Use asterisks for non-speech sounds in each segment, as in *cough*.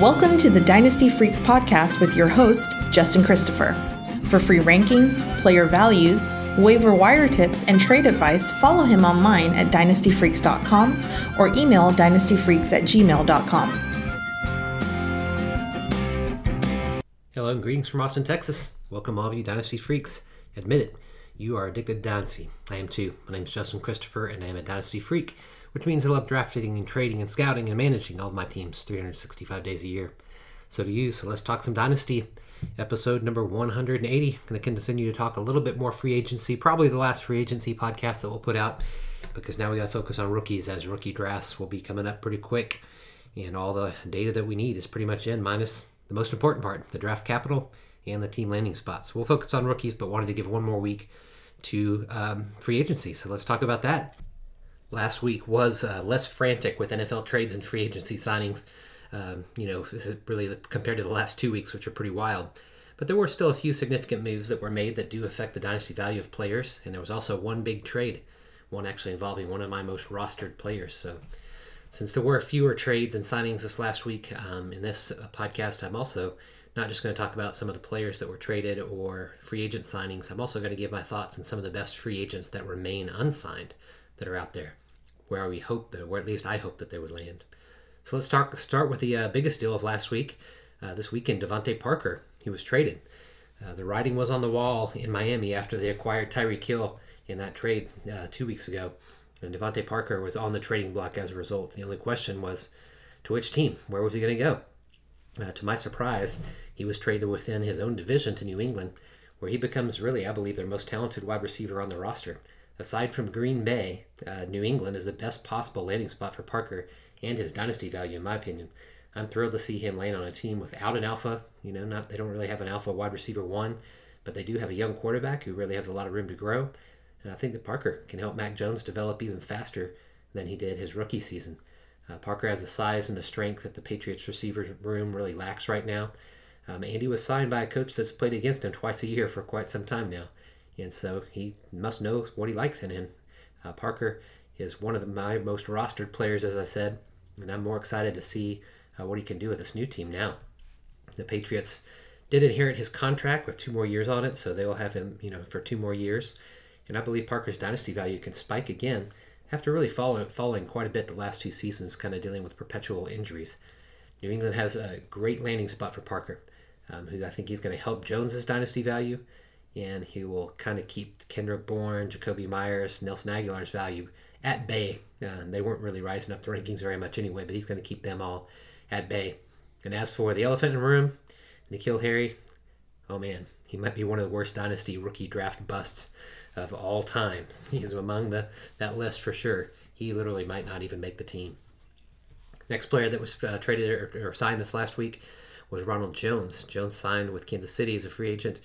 Welcome to the Dynasty Freaks podcast with your host, Justin Christopher. For free rankings, player values, waiver wire tips, and trade advice, follow him online at dynastyfreaks.com or email dynastyfreaks at gmail.com. Hello and greetings from Austin, Texas. Welcome all of you Dynasty Freaks. Admit it, you are addicted to Dynasty. I am too. My name is Justin Christopher and I am a Dynasty Freak which means I love drafting and trading and scouting and managing all of my teams 365 days a year. So do you. So let's talk some Dynasty. Episode number 180. Going to continue to talk a little bit more free agency, probably the last free agency podcast that we'll put out because now we got to focus on rookies as rookie drafts will be coming up pretty quick. And all the data that we need is pretty much in, minus the most important part the draft capital and the team landing spots. We'll focus on rookies, but wanted to give one more week to um, free agency. So let's talk about that last week was uh, less frantic with NFL trades and free agency signings. Um, you know, really compared to the last two weeks, which are pretty wild. But there were still a few significant moves that were made that do affect the dynasty value of players, and there was also one big trade, one actually involving one of my most rostered players. So, since there were fewer trades and signings this last week, um, in this uh, podcast, I'm also not just going to talk about some of the players that were traded or free agent signings. I'm also going to give my thoughts on some of the best free agents that remain unsigned that are out there where we hope or at least I hope that they would land. So let's talk, start with the uh, biggest deal of last week. Uh, this weekend, DeVante Parker, he was traded. Uh, the writing was on the wall in Miami after they acquired Tyreek Hill in that trade uh, two weeks ago. And DeVante Parker was on the trading block as a result. The only question was to which team? Where was he going to go? Uh, to my surprise, he was traded within his own division to New England, where he becomes really, I believe, their most talented wide receiver on the roster. Aside from Green Bay, uh, New England is the best possible landing spot for Parker and his dynasty value, in my opinion. I'm thrilled to see him land on a team without an alpha. You know, not they don't really have an alpha wide receiver one, but they do have a young quarterback who really has a lot of room to grow. And I think that Parker can help Mac Jones develop even faster than he did his rookie season. Uh, Parker has the size and the strength that the Patriots receivers room really lacks right now. Um, Andy was signed by a coach that's played against him twice a year for quite some time now and so he must know what he likes in him. Uh, Parker is one of the, my most rostered players, as I said, and I'm more excited to see uh, what he can do with this new team now. The Patriots did inherit his contract with two more years on it, so they will have him, you know, for two more years. And I believe Parker's dynasty value can spike again after really falling, falling quite a bit the last two seasons, kind of dealing with perpetual injuries. New England has a great landing spot for Parker, um, who I think he's going to help Jones's dynasty value and he will kind of keep Kendrick Bourne, Jakobi Meyers, Nelson Agholor's value at bay. Uh, they weren't really rising up the rankings very much anyway, but he's going to keep them all at bay. And as for the elephant in the room, N'Keal Harry, oh man, he might be one of the worst dynasty rookie draft busts of all times. *laughs* He's among the that list for sure. He literally might not even make the team. Next player that was uh, traded or, or signed this last week was Ronald Jones. Jones signed with Kansas City as a free agent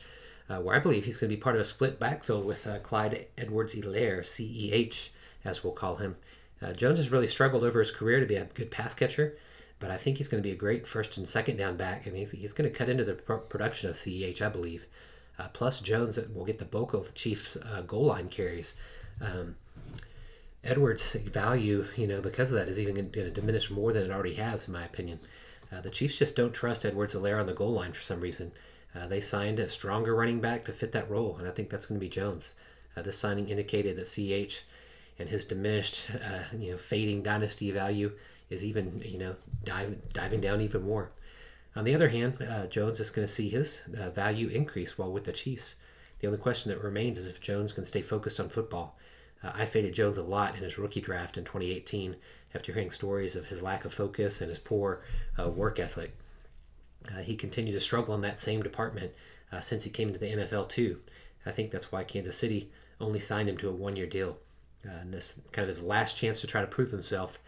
uh, where I believe he's going to be part of a split backfield with uh, Clyde Edwards-Helaire, CEH, as we'll call him. Uh, Jones has really struggled over his career to be a good pass catcher, but I think he's going to be a great first and second down back, and he's, he's going to cut into the production of CEH, I believe. Uh, plus, Jones will get the bulk of the Chiefs' uh, goal line carries. Um, Edwards' value, you know, because of that, is even going to diminish more than it already has, in my opinion. Uh, the Chiefs just don't trust Edwards-Helaire on the goal line for some reason. Uh, they signed a stronger running back to fit that role, and I think that's going to be Jones. Uh, this signing indicated that CH and his diminished, uh, you know, fading dynasty value is even, you know, dive, diving down even more. On the other hand, uh, Jones is going to see his uh, value increase while with the Chiefs. The only question that remains is if Jones can stay focused on football. Uh, I faded Jones a lot in his rookie draft in 2018 after hearing stories of his lack of focus and his poor work ethic. Uh, he continued to struggle in that same department uh, since he came into the NFL too. I think that's why Kansas City only signed him to a one-year deal. Uh, and this kind of his last chance to try to prove himself.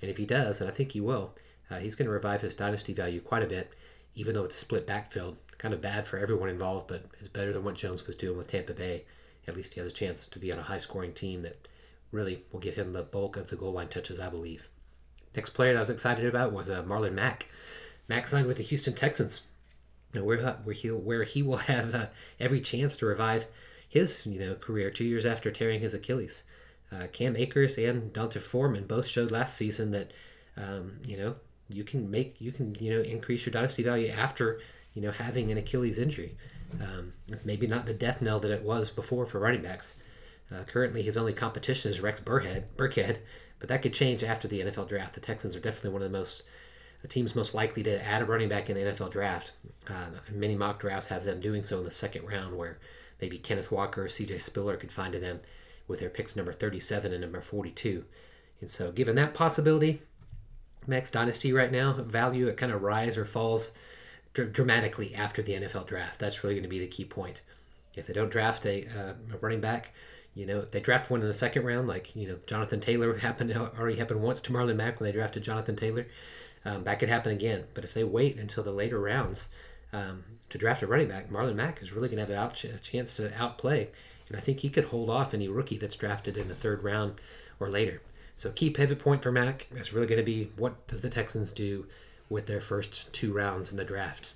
And if he does, and I think he will, uh, he's going to revive his dynasty value quite a bit, even though it's a split backfield. Kind of bad for everyone involved, but it's better than what Jones was doing with Tampa Bay. At least he has a chance to be on a high-scoring team that really will give him the bulk of the goal line touches, I believe. Next player that I was excited about was uh, Marlon Mack. Max signed with the Houston Texans, where where he where he will *laughs* have uh, every chance to revive his you know career two years after tearing his Achilles. Uh, Cam Akers and D'Onta Foreman both showed last season that um, you know you can make you can you know increase your dynasty value after you know having an Achilles injury. Um, maybe not the death knell that it was before for running backs. Uh, currently, his only competition is Rex Burhead, Burkhead, but that could change after the NFL draft. The Texans are definitely one of the most the teams most likely to add a running back in the NFL draft. Uh, many mock drafts have them doing so in the second round, where maybe Kenneth Walker or C.J. Spiller could find them with their picks number 37 and number 42. And so, given that possibility, Mack's Dynasty right now, value it kind of rise or falls dr- dramatically after the NFL draft. That's really going to be the key point. If they don't draft a, uh, a running back, you know, if they draft one in the second round, like you know, Jonathan Taylor *laughs* happened already happened once to Marlon Mack when they drafted Jonathan Taylor. Um, that could happen again. But if they wait until the later rounds um, to draft a running back, Marlon Mack is really going to have a out- chance to outplay. And I think he could hold off any rookie that's drafted in the third round or later. So key pivot point for Mack is really going to be what the Texans do with their first two rounds in the draft.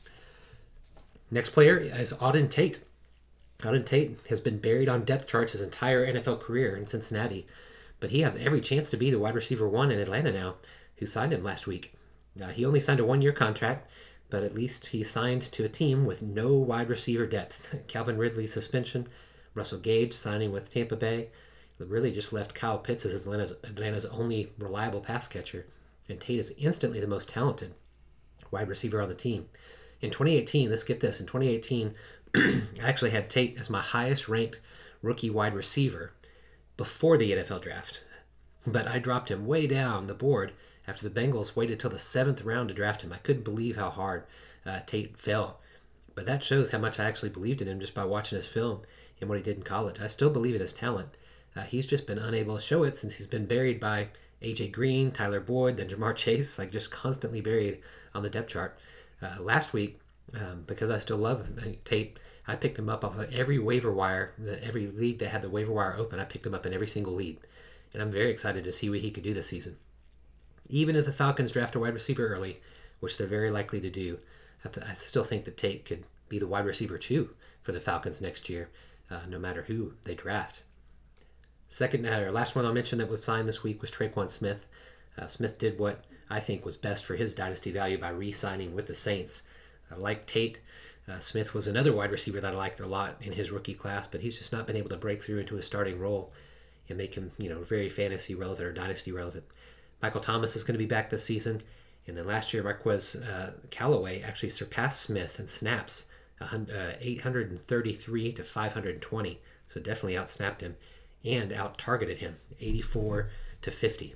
Next player is Auden Tate. Auden Tate has been buried on depth charts his entire NFL career in Cincinnati, but he has every chance to be the wide receiver one in Atlanta now, who signed him last week. Uh, he only signed a one year contract, but at least he signed to a team with no wide receiver depth. *laughs* Calvin Ridley's suspension, Russell Gage signing with Tampa Bay, really just left Kyle Pitts as Atlanta's, Atlanta's only reliable pass catcher, and Tate is instantly the most talented wide receiver on the team. In 2018, let's get this. In 2018, *clears throat* I actually had Tate as my highest ranked rookie wide receiver before the NFL draft, but I dropped him way down the board after the Bengals waited till the seventh round to draft him. I couldn't believe how hard uh, Tate fell. But that shows how much I actually believed in him just by watching his film and what he did in college. I still believe in his talent. Uh, he's just been unable to show it since he's been buried by AJ Green, Tyler Boyd, then Ja'Marr *laughs* Chase, like just constantly buried on the depth chart. Uh, last week, um, because I still love Tate, I picked him up off of every waiver wire, every league that had the waiver wire open. I picked him up in every single league, and I'm very excited to see what he could do this season even if the Falcons draft a wide receiver early, which they're very likely to do, I, th- I still think that Tate could be the wide receiver too for the Falcons next year, uh, no matter who they draft. Second, uh, or last one I'll mention that was signed this week was Tre'Quan Smith. Uh, Smith did what I think was best for his dynasty value by re-signing with the Saints. Uh, like Tate, uh, Smith was another wide receiver that I liked a lot in his rookie class, but he's just not been able to break through into a starting role and make him, you know, very fantasy relevant or dynasty relevant. Michael Thomas is going to be back this season. And then last year, Marquez uh, Callaway actually surpassed Smith in snaps, uh, 833 to 520. So definitely outsnapped him and out targeted him, 84 to 50.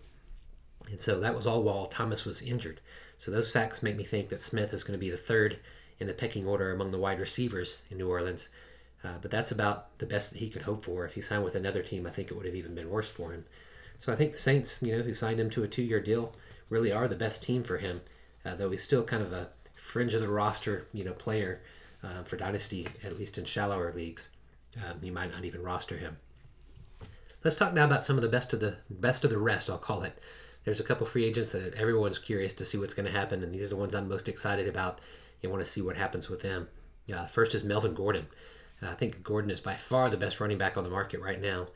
And so that was all while Thomas was injured. So those facts make me think that Smith is going to be the third in the pecking order among the wide receivers in New Orleans. Uh, but that's about the best that he could hope for. If he signed with another team, I think it would have even been worse for him. So I think the Saints, you know, who signed him to a two-year deal, really are the best team for him. Uh, though he's still kind of a fringe of the roster, you know, player uh, for dynasty, at least in shallower leagues. Um, you might not even roster him. Let's talk now about some of the best of the best of the rest. I'll call it. There's a couple free agents that everyone's curious to see what's going to happen, and these are the ones I'm most excited about and want to see what happens with them. Uh, first is Melvin Gordon. Uh, I think Gordon is by far the best running back on the market right now.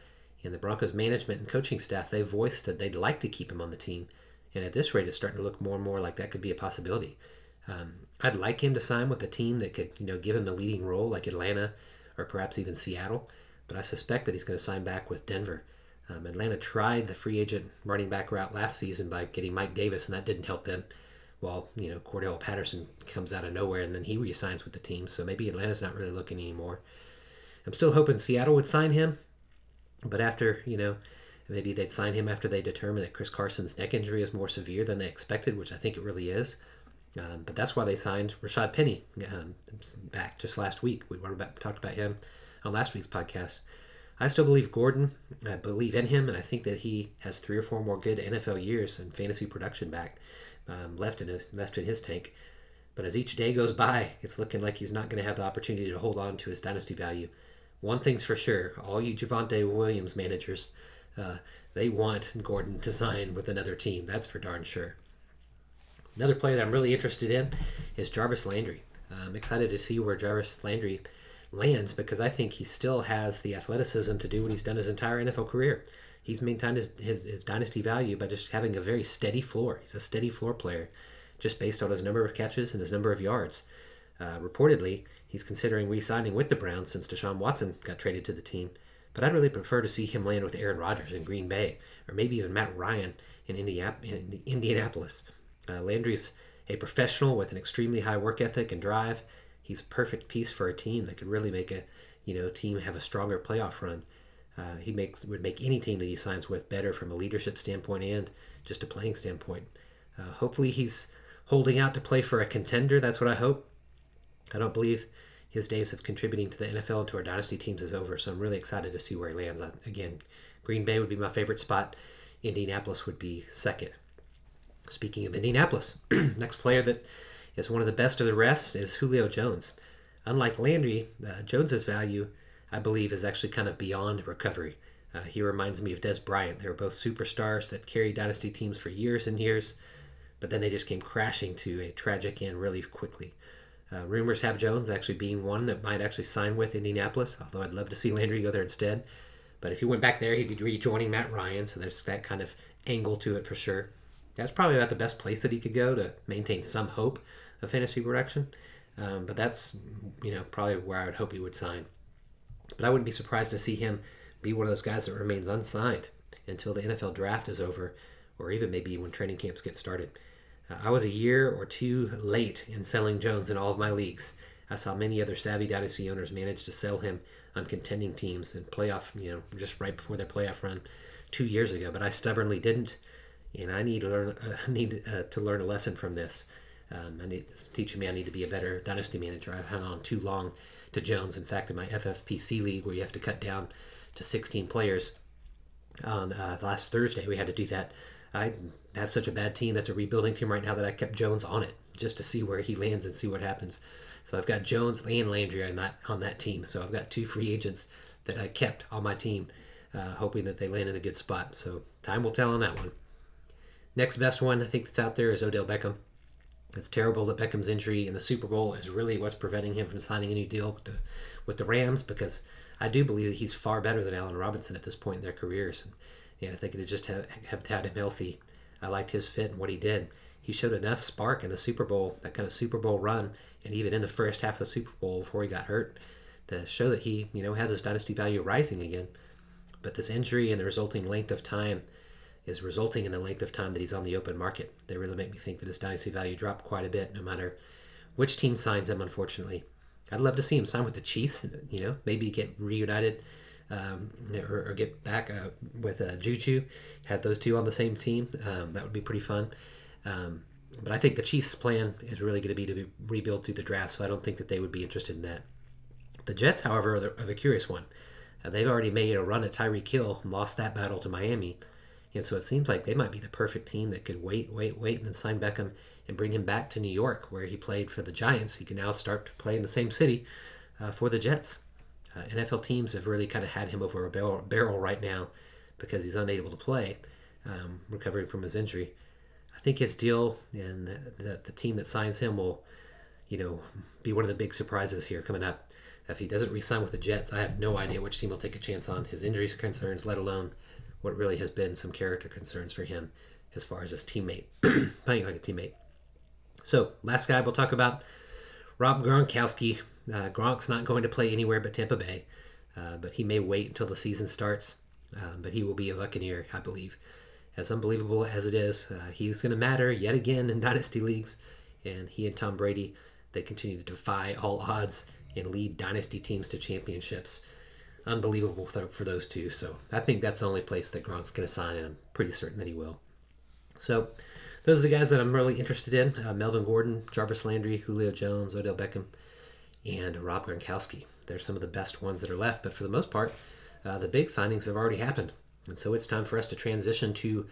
And the Broncos management and coaching staff, they voiced that they'd like to keep him on the team. And at this rate, it's starting to look more and more like that could be a possibility. Um, I'd like him to sign with a team that could, you know, give him the leading role, like Atlanta or perhaps even Seattle. But I suspect that he's going to sign back with Denver. Um, Atlanta tried the free agent running back route last season by getting Mike Davis, and that didn't help them. While you know Cordarrelle Patterson comes out of nowhere, and then he resigns with the team, so maybe Atlanta's not really looking anymore. I'm still hoping Seattle would sign him, but after, you know, maybe they'd sign him after they determine that Chris Carson's neck injury is more severe than they expected, which I think it really is. Um, but that's why they signed Rashad Penny um, back just last week. We about, talked about him on last week's podcast. I still believe Gordon. I believe in him, and I think that he has three or four more good NFL years and fantasy production back um, left in his, left in his tank. But as each day goes by, it's looking like he's not going to have the opportunity to hold on to his dynasty value. One thing's for sure: all you Javonte Williams managers, uh, they want Gordon to sign with another team. That's for darn sure. Another player that I'm really interested in is Jarvis Landry. I'm excited to see where Jarvis Landry lands because I think he still has the athleticism to do what he's done his entire NFL career. He's maintained his, his, his, dynasty value by just having a very steady floor. He's a steady floor player. just based on his number of catches and his number of yards. Uh, reportedly, he's considering re signing with the Browns since Deshaun Watson got traded to the team, but I'd really prefer to see him land with Aaron Rodgers in Green Bay, or maybe even Matt Ryan in, Indiap- in Indianapolis. Uh, Landry's a professional with an extremely high work ethic and drive. He's perfect piece for a team that could really make a you know team have a stronger playoff run. Uh, he makes would make any team that he signs with better from a leadership standpoint and just a playing standpoint. Uh, hopefully, he's holding out to play for a contender. That's what I hope. I don't believe his days of contributing to the NFL and to our dynasty teams is over, so I'm really excited to see where he lands. Again, Green Bay would be my favorite spot. Indianapolis would be second. Speaking of Indianapolis, *clears throat* next player that is one of the best of the rest is Julio Jones. Unlike Landry, uh, Jones's value, I believe, is actually kind of beyond recovery. Uh, he reminds me of Dez Bryant. They were both superstars that carried dynasty teams for years and years, but then they just came crashing to a tragic end really quickly. Uh, rumors have Jones actually being one that might actually sign with Indianapolis, although I'd love to see Landry go there instead. But if he went back there, he'd be rejoining Matt Ryan, so there's that kind of angle to it for sure. That's probably about the best place that he could go to maintain some hope of fantasy production. Um, but that's, you know, probably where I would hope he would sign. But I wouldn't be surprised to see him be one of those guys that remains unsigned until the NFL draft is over, or even maybe when training camps get started. I was a year or two late in selling Jones in all of my leagues. I saw many other savvy dynasty owners manage to sell him on contending teams and playoff, you know, just right before their playoff run two years ago. But I stubbornly didn't, and I need to learn *laughs* uh, need uh, to learn a lesson from this. Um, I need, it's teaching me I need to be a better dynasty manager. I've hung on too long to Jones. In fact, in my FFPC league, where you have to cut down to 16 players, on uh, last Thursday we had to do that. I have such a bad team that's a rebuilding team right now that I kept Jones on it just to see where he lands and see what happens. So I've got Jones and Landry on that on that team. So I've got two free agents that I kept on my team, uh, hoping that they land in a good spot. So time will tell on that one. Next best one I think that's out there is Odell Beckham. It's terrible that Beckham's injury in the Super Bowl is really what's preventing him from signing a new deal with the, with the Rams because I do believe that he's far better than Allen Robinson at this point in their careers. And, and if they could have just have, have had him healthy, I liked his fit and what he did. He showed enough spark in the Super Bowl, that kind of Super Bowl run, and even in the first half of the Super Bowl before he got hurt, to show that he, you know, has his dynasty value rising again. But this injury and the resulting length of time is resulting in the length of time that he's on the open market. They really make me think that his dynasty value dropped quite a bit, no matter which team signs him. Unfortunately, I'd love to see him sign with the Chiefs. You know, maybe get reunited um, or, or, get back uh, with uh, Juju. have those two on the same team. Um, that would be pretty fun. Um, but I think the Chiefs' plan is really going to be to be rebuild through the draft, so I don't think that they would be interested in that. The Jets, however, are the, are the curious one. Uh, they've already made a run at Tyreek Hill and lost that battle to Miami. And so it seems like they might be the perfect team that could wait, wait, wait, and then sign Beckham and bring him back to New York, where he played for the Giants. He can now start to play in the same city uh, for the Jets. Uh, NFL teams have really kind of had him over a barrel, barrel right now because he's unable to play, um, recovering from his injury. I think his deal and the, the, the, team that signs him will, you know, be one of the big surprises here coming up. If he doesn't re-sign with the Jets, I have no idea which team will take a chance on his injuries concerns, let alone what really has been some character concerns for him as far as his teammate, *clears throat* playing like a teammate. So, last guy we'll talk about, Rob Gronkowski. Uh, Gronk's not going to play anywhere but Tampa Bay, uh, but he may wait until the season starts. Uh, but he will be a Buccaneer, I believe. As unbelievable as it is, uh, he's going to matter yet again in *laughs* dynasty leagues. And he and Tom Brady, they continue to defy all odds and lead dynasty teams to championships unbelievable for those two. So I think that's the only place that Gronk's going to sign, and I'm pretty certain that he will. So those are the guys that I'm really interested in: uh, Melvin Gordon, Jarvis Landry, Julio Jones, Odell Beckham, and Rob Gronkowski. They're some of the best ones that are left, but for the most part, uh, the big signings have already happened, and so it's time for us to transition to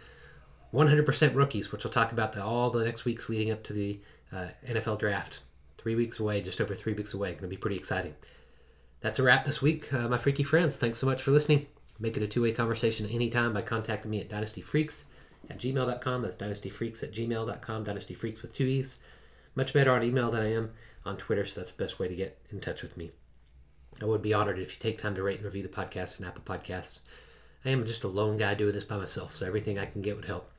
100% rookies, which we'll talk about the, all the next weeks leading up to the uh, NFL draft. Three weeks away, just over three weeks away. Going to be pretty exciting that's a wrap this week, uh, my freaky friends. Thanks so much for listening. Make it a two way conversation anytime by contacting me at dynastyfreaks at gmail.com. That's dynastyfreaks at gmail.com. Dynastyfreaks with two E's. Much better on email than I am on Twitter, so that's the best way to get in touch with me. I would be honored if you take time to rate and review the podcast and Apple Podcasts. I am just a lone guy doing this by myself, so everything I can get would help.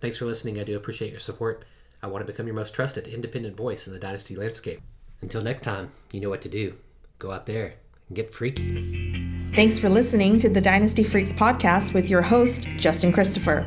Thanks for listening. I do appreciate your support. I want to become your most trusted, independent voice in the Dynasty landscape. Until next time, you know what to do. Go out there and get freaky. Thanks for listening to the Dynasty Freaks podcast with your host, Justin Christopher.